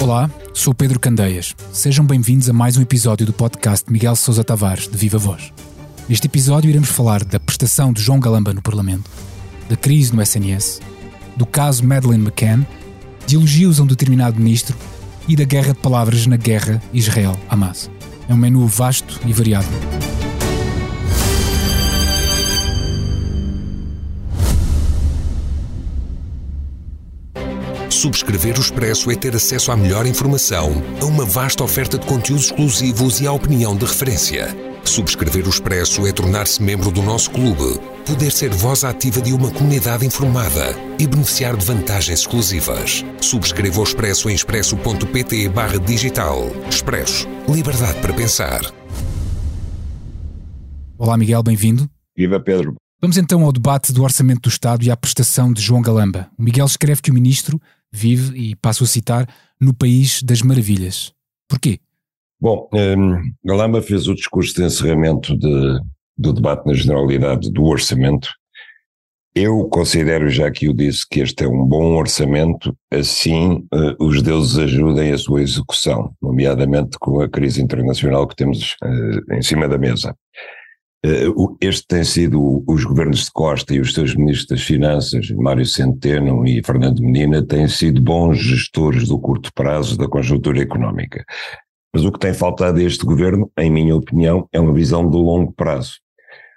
Olá, sou Pedro Candeias. Sejam bem-vindos a mais um episódio do podcast Miguel Sousa Tavares, de Viva Voz. Neste episódio iremos falar da prestação de João Galamba no Parlamento, da crise no SNS, do caso Madeleine McCann, de elogios a um determinado ministro e da guerra de palavras na guerra Israel-Hamas. É um menu vasto e variado. Subscrever o Expresso é ter acesso à melhor informação, a uma vasta oferta de conteúdos exclusivos e à opinião de referência. Subscrever o Expresso é tornar-se membro do nosso clube, poder ser voz ativa de uma comunidade informada e beneficiar de vantagens exclusivas. Subscreva o Expresso em expresso.pt barra digital. Expresso. Liberdade para pensar. Olá Miguel, bem-vindo. Viva Pedro. Vamos então ao debate do Orçamento do Estado e à prestação de João Galamba. O Miguel escreve que o Ministro vive, e passo a citar, no país das maravilhas. Porquê? Bom, um, Galamba fez o discurso de encerramento de, do debate na generalidade do orçamento. Eu considero, já que o disse, que este é um bom orçamento, assim uh, os deuses ajudem a sua execução, nomeadamente com a crise internacional que temos uh, em cima da mesa. Uh, este tem sido os governos de Costa e os seus ministros das Finanças, Mário Centeno e Fernando Menina, têm sido bons gestores do curto prazo da conjuntura económica. Mas o que tem faltado a este governo, em minha opinião, é uma visão de longo prazo.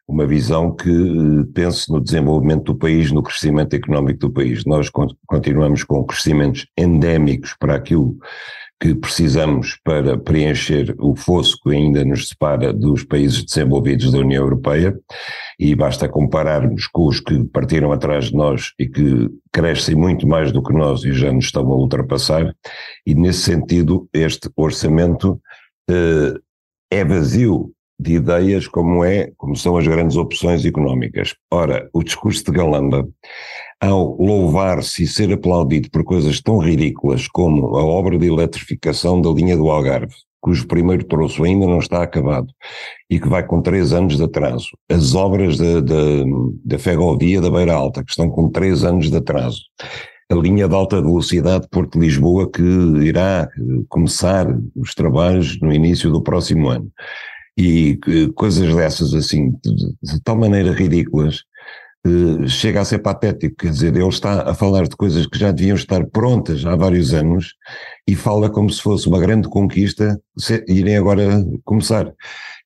Uma visão que uh, pense no desenvolvimento do país, no crescimento económico do país. Nós continuamos com crescimentos endémicos para aquilo que precisamos para preencher o fosso que ainda nos separa dos países desenvolvidos da União Europeia, e basta compararmos com os que partiram atrás de nós e que crescem muito mais do que nós e já nos estão a ultrapassar, e nesse sentido este orçamento eh, é vazio de ideias como é, como são as grandes opções económicas. Ora, o discurso de Galamba ao louvar-se e ser aplaudido por coisas tão ridículas como a obra de eletrificação da linha do Algarve, cujo primeiro troço ainda não está acabado e que vai com três anos de atraso, as obras da, da, ferrovia da Beira Alta, que estão com três anos de atraso, a linha de alta velocidade Porto-Lisboa, que irá começar os trabalhos no início do próximo ano. E coisas dessas assim, de, tal maneira ridículas, eh, chega a ser patético, quer dizer, ele está a falar de coisas que já deviam estar prontas há vários anos e fala como se fosse uma grande conquista irem agora começar.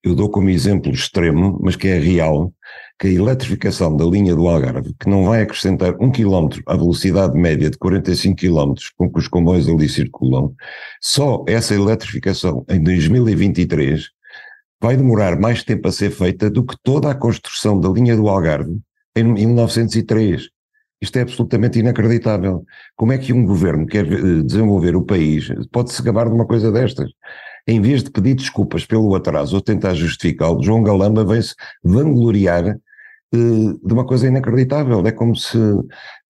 Eu dou como exemplo extremo, mas que é real, que a eletrificação da linha do Algarve, que não vai acrescentar um quilómetro à velocidade média de 45 quilómetros com que os comboios ali circulam, só essa eletrificação em 2023 vai demorar mais tempo a ser feita do que toda a construção da linha do Algarve em 1903. Isto é absolutamente inacreditável. Como é que um governo quer eh, desenvolver o país pode se gabar de uma coisa destas? Em vez de pedir desculpas pelo atraso ou tentar justificá-lo, João Galamba vem-se vangloriar eh, de uma coisa inacreditável. É como se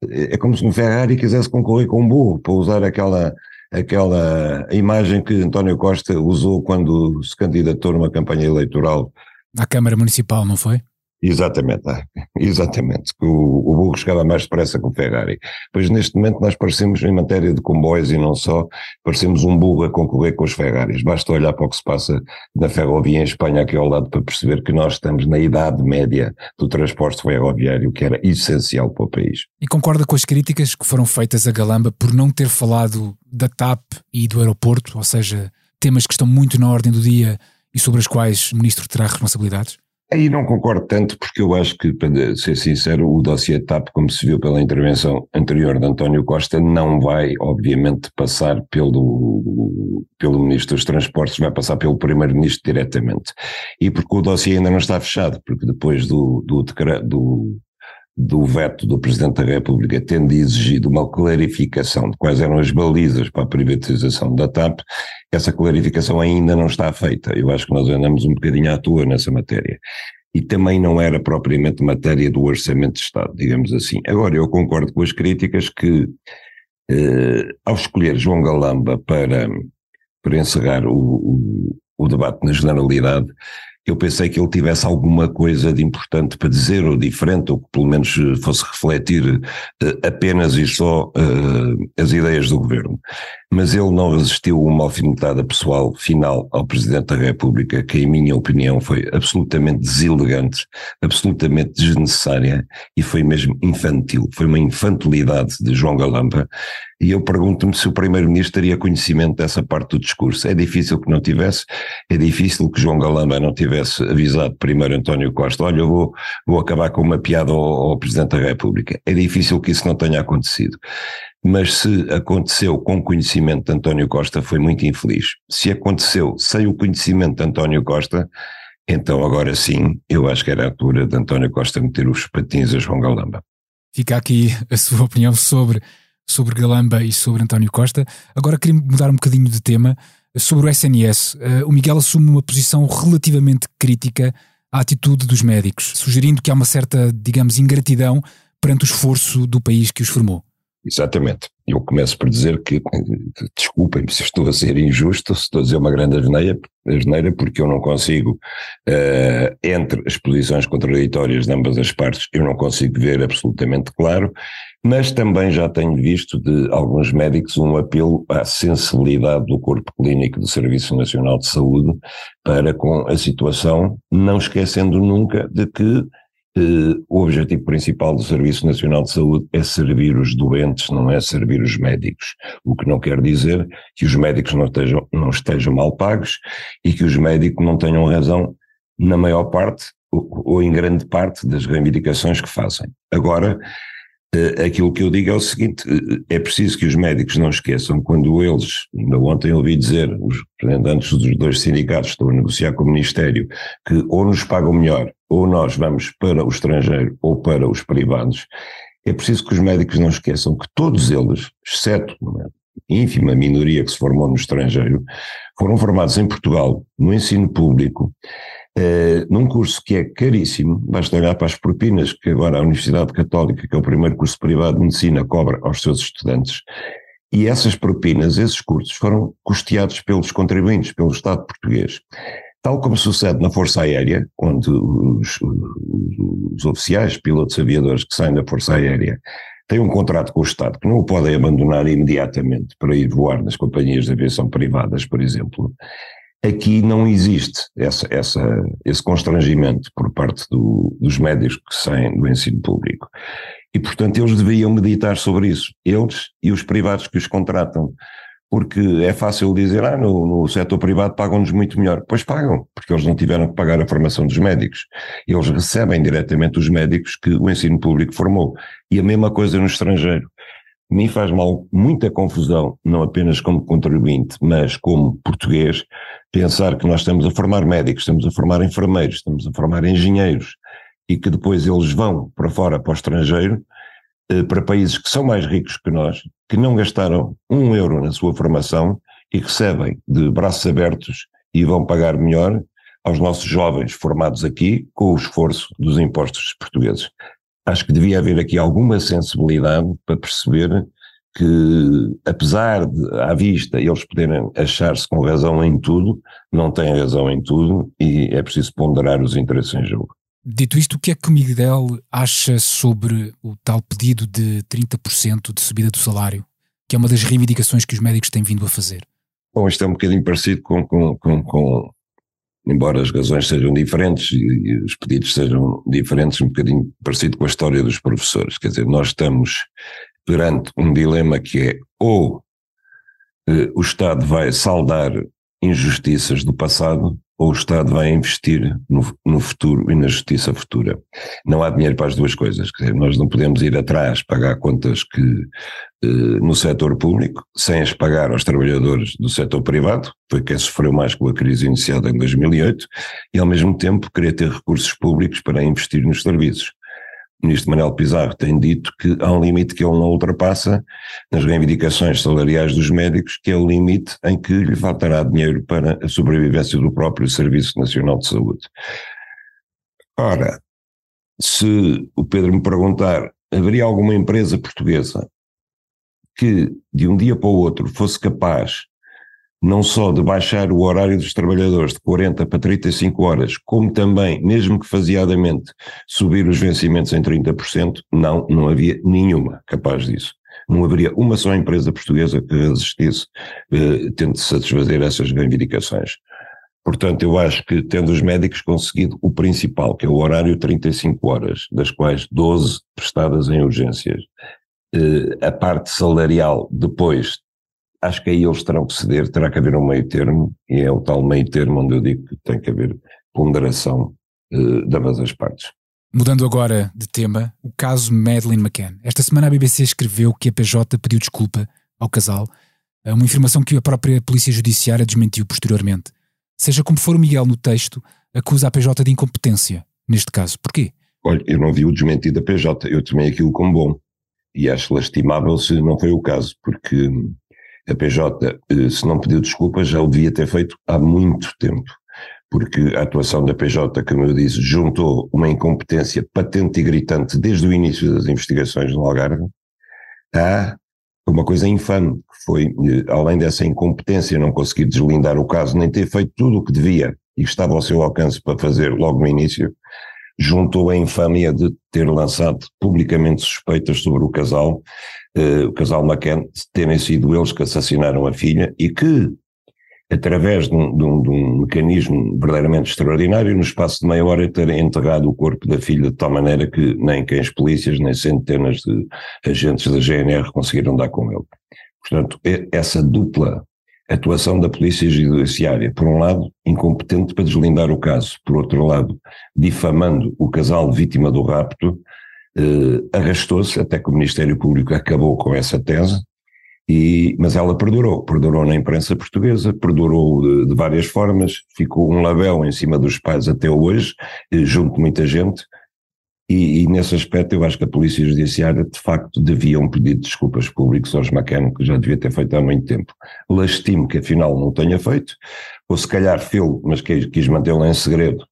é como se um Ferrari quisesse concorrer com um burro, para usar aquela aquela imagem que António Costa usou quando se candidatou numa campanha eleitoral à Câmara Municipal, não foi? Exatamente, ah, exatamente. O, o burro chegava mais depressa que o Ferrari. Pois neste momento nós parecemos, em matéria de comboios e não só, parecemos um burro a concorrer com os Ferraris. Basta olhar para o que se passa na ferrovia em Espanha aqui ao lado para perceber que nós estamos na idade média do transporte ferroviário, que era essencial para o país. E concorda com as críticas que foram feitas a Galamba por não ter falado da TAP e do aeroporto, ou seja, temas que estão muito na ordem do dia e sobre os quais o Ministro terá responsabilidades? Aí não concordo tanto, porque eu acho que, para ser sincero, o dossiê TAP, como se viu pela intervenção anterior de António Costa, não vai, obviamente, passar pelo, pelo Ministro dos Transportes, vai passar pelo Primeiro-Ministro diretamente. E porque o dossiê ainda não está fechado, porque depois do, do, do, do veto do Presidente da República, tendo exigido uma clarificação de quais eram as balizas para a privatização da TAP, essa clarificação ainda não está feita. Eu acho que nós andamos um bocadinho à toa nessa matéria. E também não era propriamente matéria do Orçamento de Estado, digamos assim. Agora, eu concordo com as críticas que, eh, ao escolher João Galamba para, para encerrar o, o, o debate na generalidade, eu pensei que ele tivesse alguma coisa de importante para dizer, ou diferente, ou que pelo menos eh, fosse refletir uh, apenas e só uh, as ideias do governo. Mas ele não resistiu a uma alfinetada pessoal final ao Presidente da República, que, em minha opinião, foi absolutamente deselegante, absolutamente desnecessária e foi mesmo infantil. Foi uma infantilidade de João Galamba. E eu pergunto-me se o Primeiro-Ministro teria conhecimento dessa parte do discurso. É difícil que não tivesse, é difícil que João Galamba não tivesse avisado primeiro António Costa: olha, eu vou, vou acabar com uma piada ao, ao Presidente da República. É difícil que isso não tenha acontecido mas se aconteceu com conhecimento de António Costa, foi muito infeliz. Se aconteceu sem o conhecimento de António Costa, então agora sim, eu acho que era a altura de António Costa meter os patins a João Galamba. Fica aqui a sua opinião sobre, sobre Galamba e sobre António Costa. Agora queria mudar um bocadinho de tema. Sobre o SNS, eh, o Miguel assume uma posição relativamente crítica à atitude dos médicos, sugerindo que há uma certa, digamos, ingratidão perante o esforço do país que os formou. Exatamente. Eu começo por dizer que, desculpem-me se estou a ser injusto, se estou a dizer uma grande asneira, porque eu não consigo, uh, entre as posições contraditórias de ambas as partes, eu não consigo ver absolutamente claro, mas também já tenho visto de alguns médicos um apelo à sensibilidade do corpo clínico do Serviço Nacional de Saúde para com a situação, não esquecendo nunca de que o objetivo principal do Serviço Nacional de Saúde é servir os doentes, não é servir os médicos. O que não quer dizer que os médicos não estejam, não estejam mal pagos e que os médicos não tenham razão na maior parte ou, em grande parte das reivindicações que fazem. Agora, Uh, aquilo que eu digo é o seguinte: uh, é preciso que os médicos não esqueçam, quando eles, ainda ontem ouvi dizer, os representantes dos dois sindicatos estão a negociar com o Ministério, que ou nos pagam melhor, ou nós vamos para o estrangeiro ou para os privados, é preciso que os médicos não esqueçam que todos eles, exceto uma ínfima minoria que se formou no estrangeiro, foram formados em Portugal, no ensino público, eh, num curso que é caríssimo, basta olhar para as propinas que agora a Universidade Católica, que é o primeiro curso privado de medicina, cobra aos seus estudantes. E essas propinas, esses cursos, foram custeados pelos contribuintes, pelo Estado português. Tal como sucede na Força Aérea, onde os, os oficiais, pilotos aviadores que saem da Força Aérea têm um contrato com o Estado que não o podem abandonar imediatamente para ir voar nas companhias de aviação privadas, por exemplo, Aqui não existe essa, essa, esse constrangimento por parte do, dos médicos que saem do ensino público. E, portanto, eles deviam meditar sobre isso, eles e os privados que os contratam, porque é fácil dizer, ah, no, no setor privado pagam-nos muito melhor. Pois pagam, porque eles não tiveram que pagar a formação dos médicos. Eles recebem diretamente os médicos que o ensino público formou. E a mesma coisa no estrangeiro me faz mal muita confusão, não apenas como contribuinte, mas como português, pensar que nós estamos a formar médicos, estamos a formar enfermeiros, estamos a formar engenheiros e que depois eles vão para fora, para o estrangeiro, para países que são mais ricos que nós, que não gastaram um euro na sua formação e recebem de braços abertos e vão pagar melhor aos nossos jovens formados aqui com o esforço dos impostos portugueses acho que devia haver aqui alguma sensibilidade para perceber que, apesar de, à vista, eles poderem achar-se com razão em tudo, não têm razão em tudo e é preciso ponderar os interesses em jogo. Dito isto, o que é que o Miguel acha sobre o tal pedido de 30% de subida do salário, que é uma das reivindicações que os médicos têm vindo a fazer? Bom, isto é um bocadinho parecido com, com, com, com embora as razões sejam diferentes e, os pedidos sejam diferentes, um bocadinho parecido com a história dos professores. Quer dizer, nós estamos perante um dilema que é ou eh, o Estado vai saldar injustiças do passado ou o Estado vai investir no, no, futuro e na justiça futura. Não há dinheiro para as duas coisas. Dizer, nós não podemos ir atrás pagar contas que eh, no setor público, sem as pagar aos trabalhadores do setor privado, foi quem sofreu mais com a crise iniciada em 2008, e ao mesmo tempo querer ter recursos públicos para investir nos serviços. O ministro Manuel Pizarro tem dito que há um limite que ele não ultrapassa nas reivindicações salariais dos médicos, que é o limite em que lhe faltará dinheiro para a sobrevivência do próprio Serviço Nacional de Saúde. Ora, se o Pedro me perguntar, haveria alguma empresa portuguesa que de um dia para o outro fosse capaz não só de baixar o horário dos trabalhadores de 40 para 35 horas, como também, mesmo que faseadamente, subir os vencimentos em 30%, não, não havia nenhuma capaz disso. Não haveria uma só empresa portuguesa que resistisse, eh, tendo de satisfazer essas reivindicações. Portanto, eu acho que, tendo os médicos conseguido o principal, que é o horário 35 horas, das quais 12 prestadas em urgências, eh, a parte salarial depois acho que aí eles terão que ceder, terá que haver um meio termo, e é o tal meio termo onde eu digo que tem que haver ponderação uh, de ambas as partes. Mudando agora de tema, o caso Madeleine McCann. Esta semana a BBC escreveu que a PJ pediu desculpa ao casal, uma informação que a própria Polícia Judiciária desmentiu posteriormente. Seja como for, o Miguel no texto acusa a PJ de incompetência, neste caso. Porquê? Olha, eu não vi o desmentido da PJ, eu tomei aquilo como bom. E acho lastimável se não foi o caso, porque a PJ, eh, se não pediu desculpas, já o devia ter feito há muito tempo, porque a atuação da PJ, como eu disse, juntou uma incompetência patente e gritante desde o início das investigações no Algarve a uma coisa infame, que foi, eh, além dessa incompetência, não conseguir deslindar o caso, nem ter feito tudo o que devia e que estava ao seu alcance para fazer logo no início, juntou a infâmia de ter lançado publicamente suspeitas sobre o casal, o casal McCann, terem sido eles que assassinaram a filha e que, através de um, de, um, de um, mecanismo verdadeiramente extraordinário, no espaço de meia hora terem enterrado o corpo da filha de tal maneira que nem as polícias, nem centenas de agentes da GNR conseguiram dar com ele. Portanto, essa dupla atuação da Polícia Judiciária, por um lado, incompetente para deslindar o caso, por outro lado, difamando o casal vítima do rapto, eh, arrastou-se até que o Ministério Público acabou com essa tese, e, mas ela perdurou, perdurou na imprensa portuguesa, perdurou de, de várias formas, ficou um label em cima dos pais até hoje, eh, junto de muita gente, e, e, nesse aspecto eu acho que a Polícia Judiciária de facto devia um pedido de desculpas públicos aos McCann, que já devia ter feito há muito tempo. Lastimo que afinal não tenha feito, ou se calhar fez, mas quis, quis mantê-lo em segredo.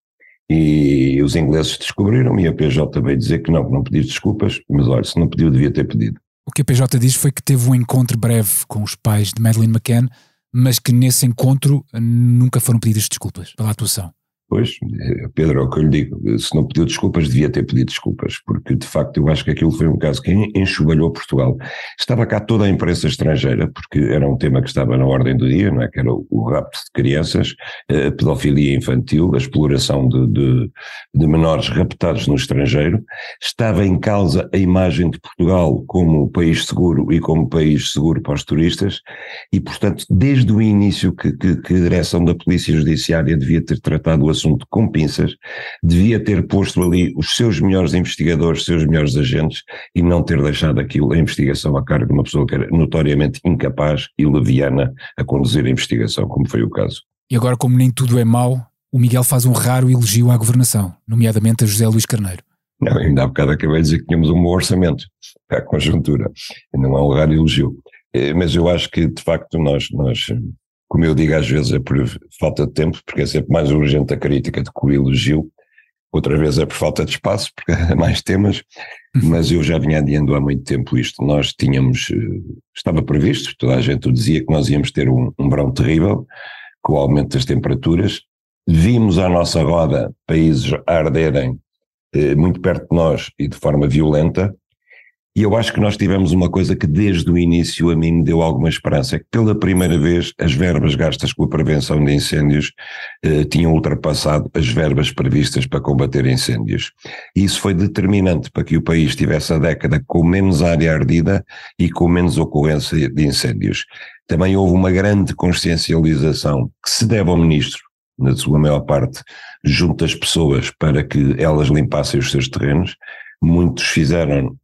E os ingleses descobriram e a PJ veio dizer que não, que não pediu desculpas, mas olha, se não pediu devia ter pedido. O que a PJ diz foi que teve um encontro breve com os pais de Madeleine McCann, mas que nesse encontro nunca foram pedidas desculpas pela atuação. Pois, eh, Pedro, é o que eu lhe digo, se não pediu desculpas, devia ter pedido desculpas, porque de facto eu acho que aquilo foi um caso que enxugalhou Portugal. Estava cá toda a imprensa estrangeira, porque era um tema que estava na ordem do dia, não é? que era o, rapto de crianças, a pedofilia infantil, a exploração de, de, de menores raptados no estrangeiro. Estava em causa a imagem de Portugal como país seguro e como país seguro para os turistas, e portanto, desde o início que, que, que a direção da Polícia Judiciária devia ter tratado o assunto com pinças, devia ter posto ali os seus melhores investigadores, os seus melhores agentes e não ter deixado aquilo, a investigação a cargo de uma pessoa que era notoriamente incapaz e leviana a conduzir a investigação, como foi o caso. E agora, como nem tudo é mau, o Miguel faz um raro elogio à governação, nomeadamente a José Luís Carneiro. Não, ainda há bocado acabei de dizer que tínhamos um bom orçamento para a conjuntura, não é um raro elogio. Eh, mas eu acho que, de facto, nós, nós como eu digo às vezes é por falta de tempo, porque é sempre mais urgente a crítica do que o elogio, outra vez é por falta de espaço, porque há mais temas, uhum. mas eu já vinha adiando há muito tempo isto. Nós tínhamos, eh, estava previsto, toda a gente o dizia, que nós íamos ter um, um verão terrível, com o aumento das temperaturas. Vimos à nossa roda países arderem eh, muito perto de nós e de forma violenta, e eu acho que nós tivemos uma coisa que desde o início a mim me deu alguma esperança, é que pela primeira vez as verbas gastas com a prevenção de incêndios eh, tinham ultrapassado as verbas previstas para combater incêndios. E isso foi determinante para que o país tivesse a década com menos área ardida e com menos ocorrência de incêndios. Também houve uma grande consciencialização que se deve ao ministro, na sua maior parte, junto às pessoas para que elas limpassem os seus terrenos. Muitos fizeram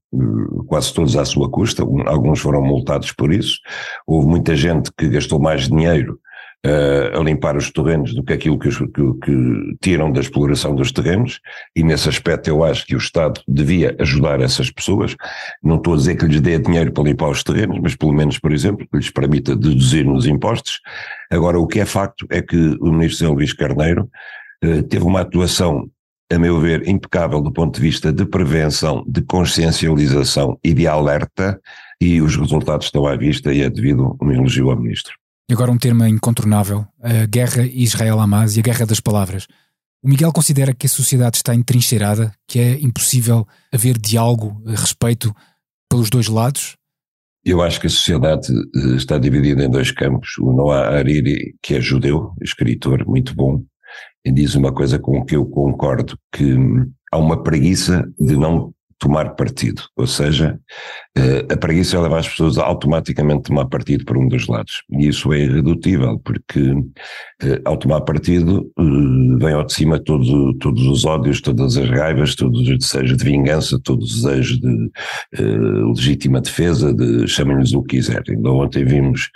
quase todos à sua custa, alguns foram multados por isso. Houve muita gente que gastou mais dinheiro uh, a limpar os terrenos do que aquilo que, que, que, tiram da exploração dos terrenos, e nesse aspecto eu acho que o Estado devia ajudar essas pessoas. Não estou a dizer que lhes dê dinheiro para limpar os terrenos, mas pelo menos, por exemplo, que lhes permita deduzir nos impostos. Agora, o que é facto é que o Ministro José Luís Carneiro uh, teve uma atuação a meu ver, impecável do ponto de vista de prevenção, de consciencialização e de alerta, e os resultados estão à vista e é devido um elogio ao Ministro. E agora um termo incontornável, a guerra Israel-Hamas e a guerra das palavras. O Miguel considera que a sociedade está entrincheirada, que é impossível haver diálogo a respeito pelos dois lados? Eu acho que a sociedade eh, está dividida em dois campos. O Noah Hariri, que é judeu, escritor muito bom, diz uma coisa com que eu concordo, que hum, há uma preguiça de não tomar partido, ou seja, a preguiça leva as pessoas a automaticamente tomar partido por um dos lados, e isso é irredutível, porque eh, ao tomar partido eh, vem ao de cima todo, todos os ódios, todas as raivas, todos os desejos de vingança, todos os desejos de legítima defesa, de chamem-lhes o que quiserem. Então ontem vimos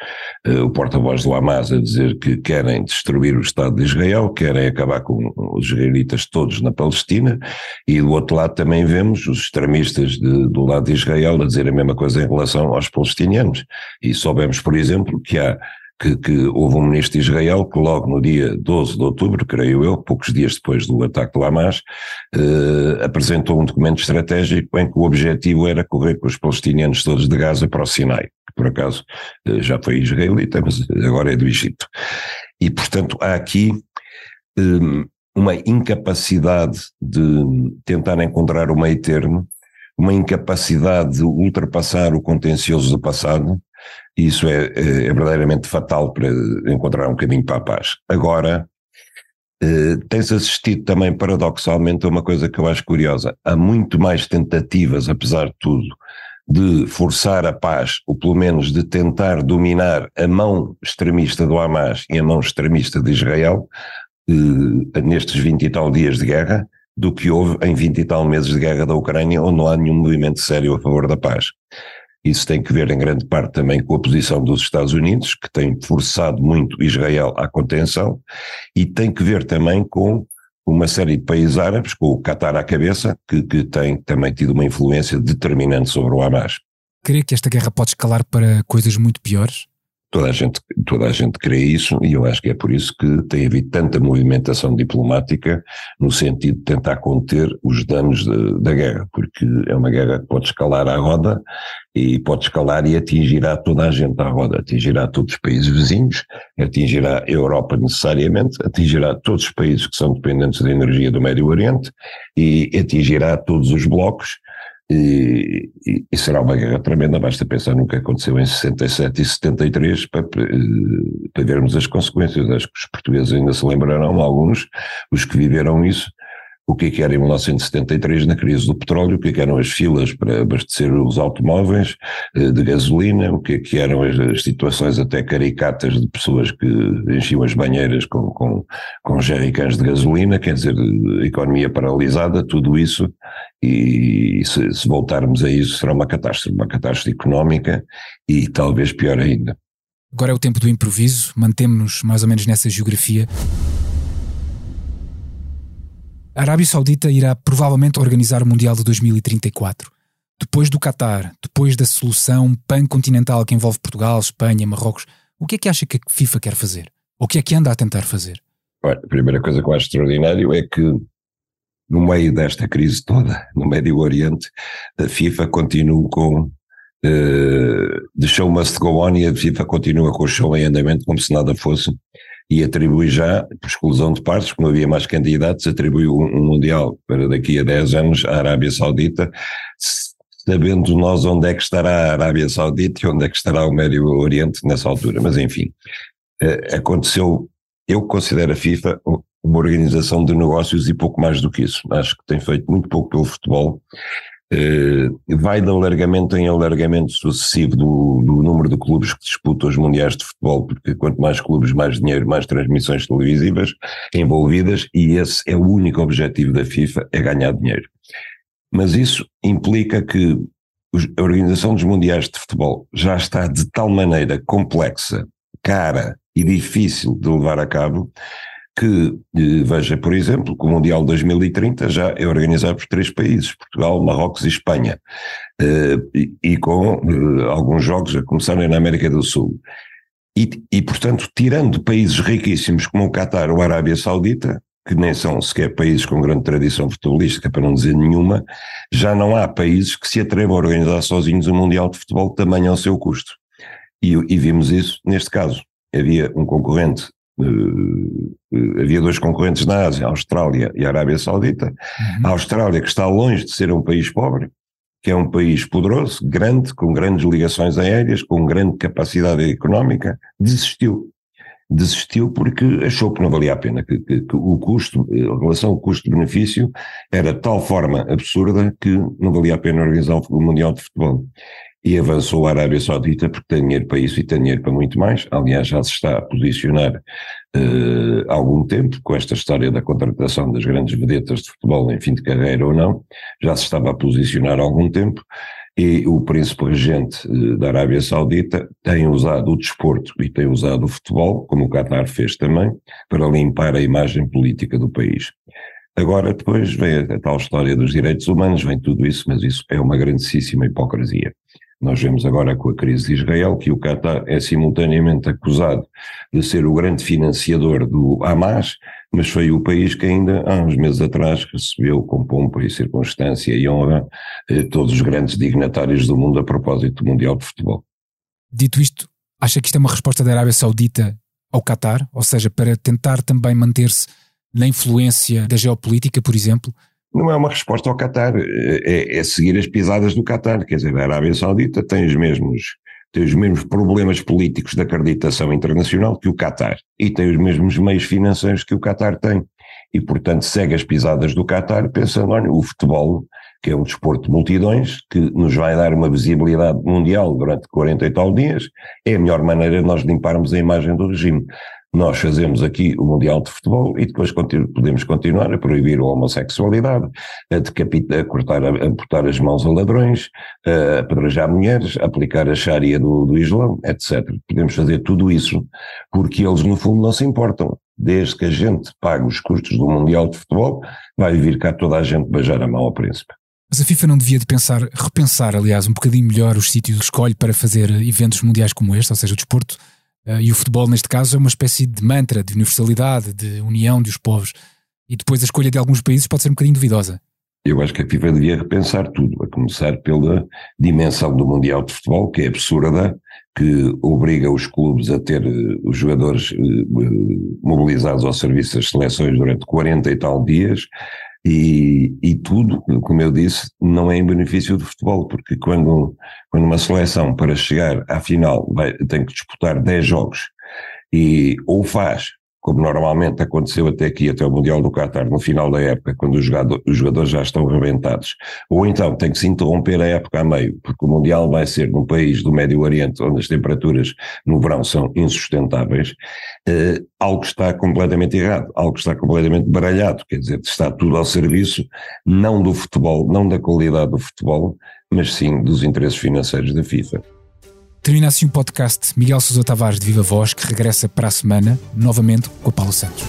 o porta-voz do Hamas a dizer que querem destruir o Estado de Israel, querem acabar com os israelitas todos na Palestina, e do outro lado também vemos os extremistas de, do lado de Israel a dizer a mesma coisa em relação aos palestinianos. E soubemos, por exemplo, que há que, que, houve um ministro de Israel que logo no dia 12 de outubro, creio eu, poucos dias depois do ataque do Hamas, eh, apresentou um documento estratégico em que o objetivo era correr com os palestinianos todos de Gaza para o Sinai, que por acaso eh, já foi israelita, mas agora é do Egito. E portanto há aqui eh, uma incapacidade de tentar encontrar o meio termo, uma incapacidade de ultrapassar o contencioso do passado, e isso é, é, verdadeiramente fatal para encontrar um caminho para a paz. Agora, eh, tem-se assistido também paradoxalmente a uma coisa que eu acho curiosa. Há muito mais tentativas, apesar de tudo, de forçar a paz, ou pelo menos de tentar dominar a mão extremista do Hamas e a mão extremista de Israel, eh, nestes 20 e tal dias de guerra do que houve em 20 e tal meses de guerra da Ucrânia, onde não há nenhum movimento sério a favor da paz. Isso tem que ver em grande parte também com a posição dos Estados Unidos, que tem forçado muito Israel à contenção, e tem que ver também com uma série de países árabes, com o Qatar à cabeça, que, que tem também tido uma influência determinante sobre o Hamas. Creio que esta guerra pode escalar para coisas muito piores? Toda a, gente, toda a gente crê isso e eu acho que é por isso que tem havido tanta movimentação diplomática no sentido de tentar conter os danos de, da guerra, porque é uma guerra que pode escalar à roda e pode escalar e atingirá toda a gente à roda, atingirá todos os países vizinhos, atingirá a Europa necessariamente, atingirá todos os países que são dependentes da energia do Médio Oriente e atingirá todos os blocos e, e, e, será uma guerra tremenda, basta pensar no que aconteceu em 67 e 73 para, para vermos as consequências. Acho que os portugueses ainda se lembrarão, alguns, os que viveram isso, o que, é que era em 1973 na crise do petróleo, o que, é que eram as filas para abastecer os automóveis eh, de gasolina, o que, é que eram as, as, situações até caricatas de pessoas que enchiam as banheiras com, com, com jerrycans de gasolina, quer dizer, economia paralisada, tudo isso, e se, se voltarmos a isso será uma catástrofe, uma catástrofe económica e talvez pior ainda. Agora é o tempo do improviso, mantemos-nos mais ou menos nessa geografia. A Arábia Saudita irá provavelmente organizar o Mundial de 2034. Depois do Qatar, depois da solução pan-continental que envolve Portugal, Espanha, Marrocos, o que é que acha que a FIFA quer fazer? Ou o que é que anda a tentar fazer? Olha, a primeira coisa que eu acho extraordinário é que, no meio desta crise toda, no Médio Oriente, a FIFA continua com uh, the show must go on e a FIFA continua com o show em andamento como se nada fosse e atribui já, por exclusão de partes, como havia mais candidatos, atribuiu um, Mundial para daqui a 10 anos à Arábia Saudita, sabendo nós onde é que estará a Arábia Saudita e onde é que estará o Médio Oriente nessa altura. Mas enfim, eh, aconteceu, eu considero a FIFA uma organização de negócios e pouco mais do que isso. Acho que tem feito muito pouco pelo futebol eh, vai de alargamento em alargamento sucessivo do, do, número de clubes que disputam os mundiais de futebol, porque quanto mais clubes, mais dinheiro, mais transmissões televisivas envolvidas, e esse é o único objetivo da FIFA, é ganhar dinheiro. Mas isso implica que a organização dos mundiais de futebol já está de tal maneira complexa, cara e difícil de levar a cabo, que eh, veja, por exemplo, que o Mundial 2030 já é organizado por três países, Portugal, Marrocos e Espanha, eh, e, com eh, alguns jogos a começarem na América do Sul. E, e, portanto, tirando países riquíssimos como o Qatar ou a Arábia Saudita, que nem são sequer países com grande tradição futebolística, para não dizer nenhuma, já não há países que se atrevam a organizar sozinhos um Mundial de Futebol também ao seu custo. E, e vimos isso neste caso. havia um concorrente havia dois concorrentes na Ásia, a Austrália e a Arábia Saudita. Uhum. A Austrália, que está longe de ser um país pobre, que é um país poderoso, grande, com grandes ligações aéreas, com grande capacidade económica, desistiu. Desistiu porque achou que não valia a pena, que, que, que o custo, a relação custo-benefício era de tal forma absurda que não valia a pena organizar o Mundial de Futebol e avançou a Arábia Saudita porque tem dinheiro para isso e tem dinheiro para muito mais. Aliás, já se está a posicionar uh, há algum tempo com esta história da contratação das grandes vedetas de futebol em fim de carreira ou não, já se estava a posicionar há algum tempo e o príncipe regente uh, da Arábia Saudita tem usado o desporto e tem usado o futebol, como o Qatar fez também, para limpar a imagem política do país. Agora, depois vem a tal história dos direitos humanos, vem tudo isso, mas isso é uma grandíssima hipocrisia. Nós vemos agora com a crise de Israel que o Qatar é simultaneamente acusado de ser o grande financiador do Hamas, mas foi o país que ainda há uns meses atrás recebeu com pompa e circunstância e honra eh, todos os grandes dignatários do mundo a propósito do Mundial de Futebol. Dito isto, acha que isto é uma resposta da Arábia Saudita ao Qatar? Ou seja, para tentar também manter-se na influência da geopolítica, por exemplo? Não é uma resposta ao Qatar, é, é, seguir as pisadas do Qatar, quer dizer, a Arábia Saudita tem os mesmos tem os mesmos problemas políticos de acreditação internacional que o Qatar e tem os mesmos meios financeiros que o Qatar tem e portanto segue as pisadas do Qatar pensando, olha, o futebol que é um desporto de multidões, que nos vai dar uma visibilidade mundial durante 40 e tal dias, é a melhor maneira de nós limparmos a imagem do regime. Nós fazemos aqui o Mundial de Futebol e depois continu podemos continuar a proibir a homossexualidade, a, decapitar, a cortar, a amputar as mãos a ladrões, a apedrejar mulheres, a aplicar a Sharia do, do Islão, etc. Podemos fazer tudo isso porque eles, no fundo, não se importam. Desde que a gente pague os custos do Mundial de Futebol, vai vir cá toda a gente beijar a mão ao príncipe. Mas a FIFA não devia de pensar, repensar, aliás, um bocadinho melhor os sítios que escolhe para fazer eventos mundiais como este, ou seja, o desporto Uh, e o futebol, neste caso, é uma espécie de mantra, de universalidade, de união dos povos. E depois a escolha de alguns países pode ser um bocadinho duvidosa. Eu acho que a FIFA devia repensar tudo, a começar pela dimensão do Mundial de Futebol, que é absurda, que obriga os clubes a ter uh, os jogadores uh, mobilizados ao serviço das seleções durante 40 e tal dias, e, e, tudo, como eu disse, não é em benefício do futebol, porque quando, quando uma seleção para chegar à final vai, tem que disputar 10 jogos e ou faz como normalmente aconteceu até aqui, até o Mundial do Qatar, no final da época, quando os, os jogadores já estão rebentados. Ou então tem que se interromper a época a meio, porque o Mundial vai ser num país do Médio Oriente, onde as temperaturas no verão são insustentáveis, eh, algo está completamente errado, algo está completamente baralhado, quer dizer, está tudo ao serviço, não do futebol, não da qualidade do futebol, mas sim dos interesses financeiros da FIFA. Termina assim o podcast Miguel Sousa Tavares de Viva Voz, que regressa para a semana, novamente com o Paulo Santos.